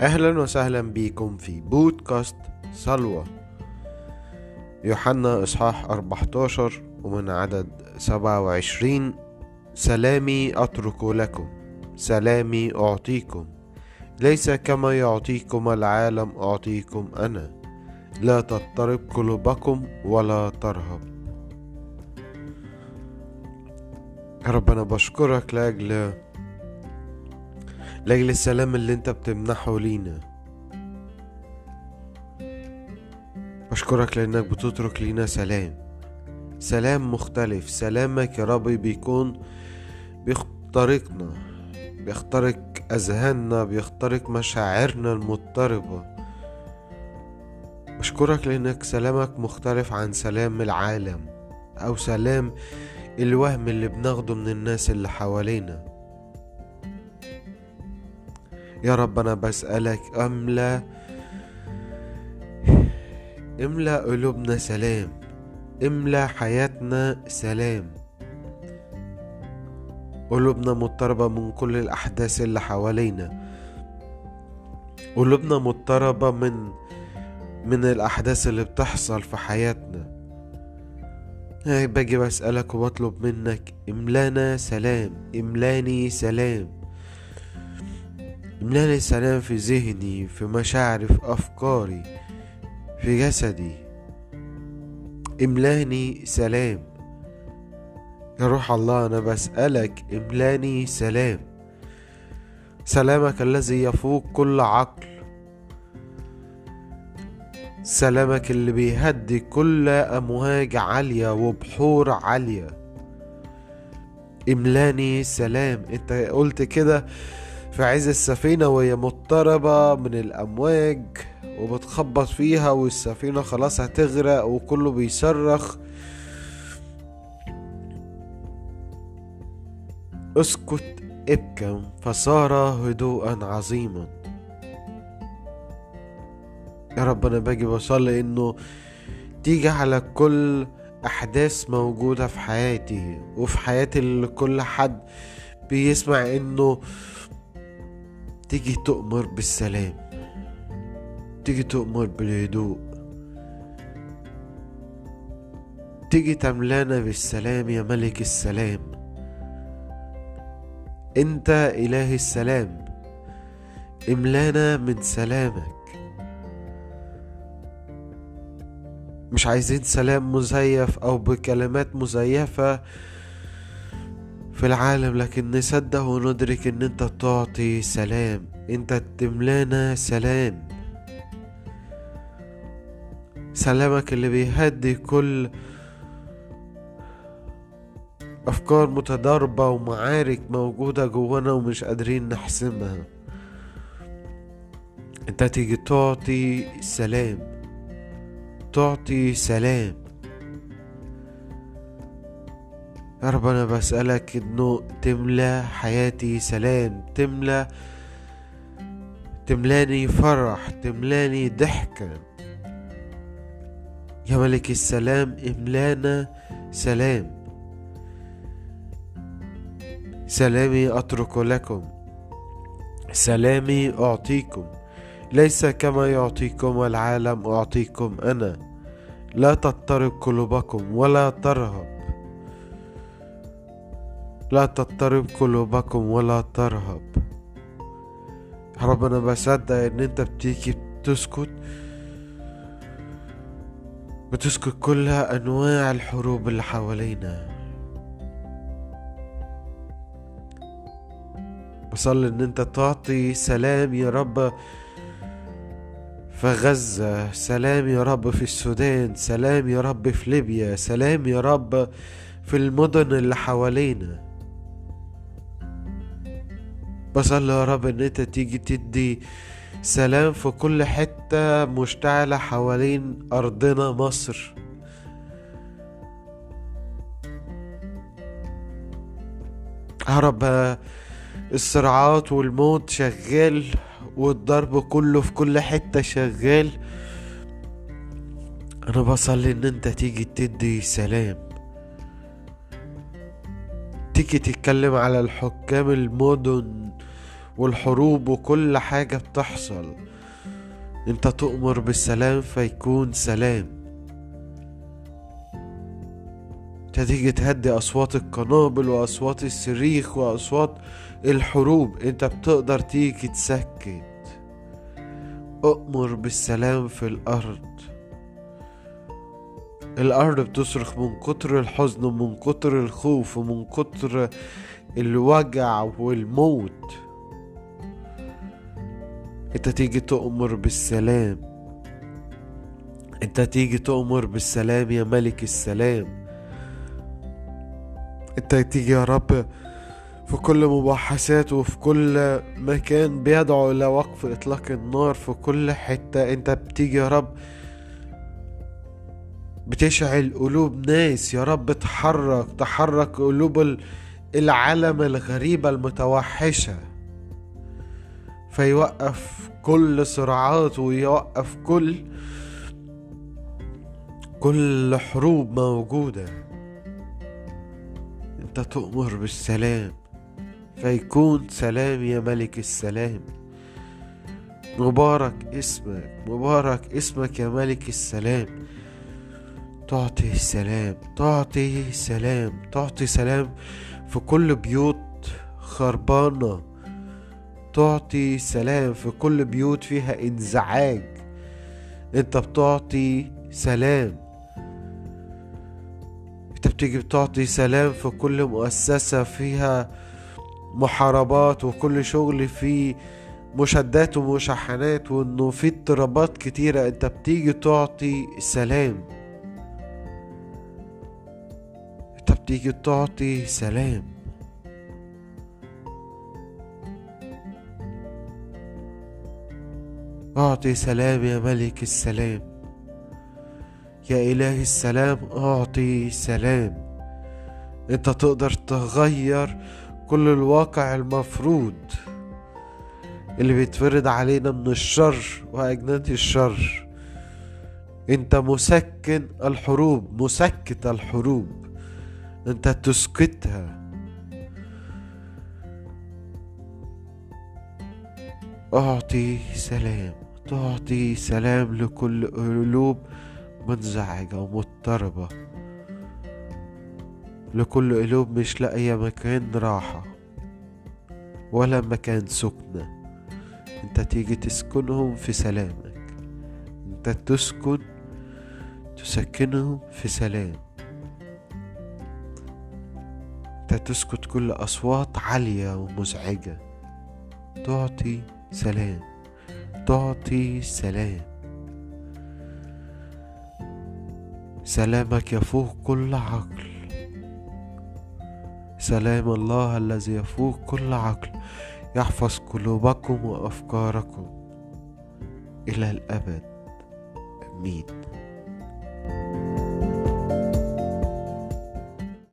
أهلا وسهلا بكم في بودكاست صلوة يوحنا إصحاح 14 ومن عدد 27 سلامي أترك لكم. سلامي أعطيكم. ليس كما يعطيكم العالم أعطيكم أنا. لا تضطرب قلوبكم ولا ترهب. يا رب أنا بشكرك لأجل لأجل السلام اللي أنت بتمنحه لينا. بشكرك لأنك بتترك لينا سلام. سلام مختلف. سلامك يا رب بيكون بيخترقنا بيخترق أذهاننا بيخترق مشاعرنا المضطربة. بشكرك لأنك سلامك مختلف عن سلام العالم أو سلام الوهم اللي بناخده من الناس اللي حوالينا. يا رب أنا بسألك أملى املى قلوبنا سلام؟ املى حياتنا سلام؟ قلوبنا مضطربة من كل الأحداث اللي حوالينا. قلوبنا مضطربة من من الأحداث اللي بتحصل في حياتنا. باجي بسألك وبطلب منك املانا سلام؟ املاني سلام؟ املاني سلام في ذهني في مشاعري في أفكاري في جسدي. إملأني سلام. يا روح الله أنا بسألك إملأني سلام. سلامك الذي يفوق كل عقل. سلامك اللي بيهدي كل أمواج عالية وبحور عالية. إملأني سلام. أنت قلت كده في عز السفينة وهي مضطربة من الأمواج وبتخبط فيها والسفينة خلاص هتغرق وكله بيصرخ. اسكت ابكم فصار هدوءا عظيما. يا رب أنا باجي بصلي إنه تيجي على كل أحداث موجودة في حياتي وفي حياة كل حد بيسمع إنه تيجي تؤمر بالسلام تيجي تؤمر بالهدوء تيجي تملانا بالسلام يا ملك السلام. انت اله السلام املانا من سلامك. مش عايزين سلام مزيف أو بكلمات مزيفة في العالم لكن نصدق وندرك إن أنت تعطي سلام. أنت تملانا سلام. سلامك اللي بيهدي كل أفكار متضاربة ومعارك موجودة جوانا ومش قادرين نحسمها. أنت تيجي تعطي سلام. تعطي سلام. يا رب أنا بسألك إنه تملى حياتي سلام تملى تملاني فرح تملاني ضحكة. يا ملك السلام املانا سلام. سلامي أترك لكم. سلامي أعطيكم. ليس كما يعطيكم العالم أعطيكم أنا. لا تضطرب قلوبكم ولا ترهب. لا تضطرب قلوبكم ولا ترهب. يا رب أنا بصدق إن أنت بتيجي بتسكت بتسكت كل أنواع الحروب اللي حوالينا. بصلي إن أنت تعطي سلام يا رب في غزة سلام يا رب في السودان سلام يا رب في ليبيا سلام يا رب في المدن اللي حوالينا. بصلي يا رب إن أنت تيجي تدي سلام في كل حتة مشتعلة حوالين أرضنا مصر. يا رب الصراعات والموت شغال والضرب كله في كل حتة شغال. أنا بصلي إن أنت تيجي تدي سلام. تيجي تتكلم على الحكام المدن والحروب وكل حاجة بتحصل. انت تؤمر بالسلام فيكون سلام. انت تيجي تهدي أصوات القنابل وأصوات الصريخ وأصوات الحروب انت بتقدر تيجي تسكت. أؤمر بالسلام في الأرض. الأرض بتصرخ من كتر الحزن ومن كتر الخوف ومن كتر الوجع والموت. انت تيجي تؤمر بالسلام. انت تيجي تؤمر بالسلام يا ملك السلام. انت تيجي يا رب في كل مباحثات وفي كل مكان بيدعو إلى وقف إطلاق النار في كل حتة. أنت بتيجي يا رب بتشعل قلوب ناس. يا رب تحرك تحرك قلوب العالم الغريبة المتوحشة. فيوقف كل صراعات ويوقف كل كل حروب موجودة. أنت تؤمر بالسلام فيكون سلام يا ملك السلام. مبارك اسمك مبارك اسمك يا ملك السلام. تعطي سلام تعطي سلام تعطي سلام في كل بيوت خربانة. تعطي سلام في كل بيوت فيها انزعاج. انت بتعطي سلام. انت بتيجي بتعطي سلام في كل مؤسسة فيها محاربات وكل شغل فيه مشادات ومشاحنات وانه في اضطرابات كتيرة. انت بتيجي تعطي سلام. انت بتيجي تعطي سلام. أعطي سلام يا ملك السلام. يا اله السلام أعطي سلام. أنت تقدر تغير كل الواقع المفروض اللي بيتفرض علينا من الشر وأجناد الشر. أنت مسكن الحروب مسكت الحروب. أنت تسكتها. أعطي سلام. تعطي سلام لكل قلوب منزعجة ومضطربة. لكل قلوب مش لاقية مكان راحة ولا مكان سكنة. انت تيجي تسكنهم في سلامك. انت تسكن تسكنهم في سلام. انت تسكت كل أصوات عالية ومزعجة. تعطي سلام. تعطي سلام. سلامك يفوق كل عقل. سلام الله الذي يفوق كل عقل. يحفظ قلوبكم وأفكاركم. إلى الأبد. آمين.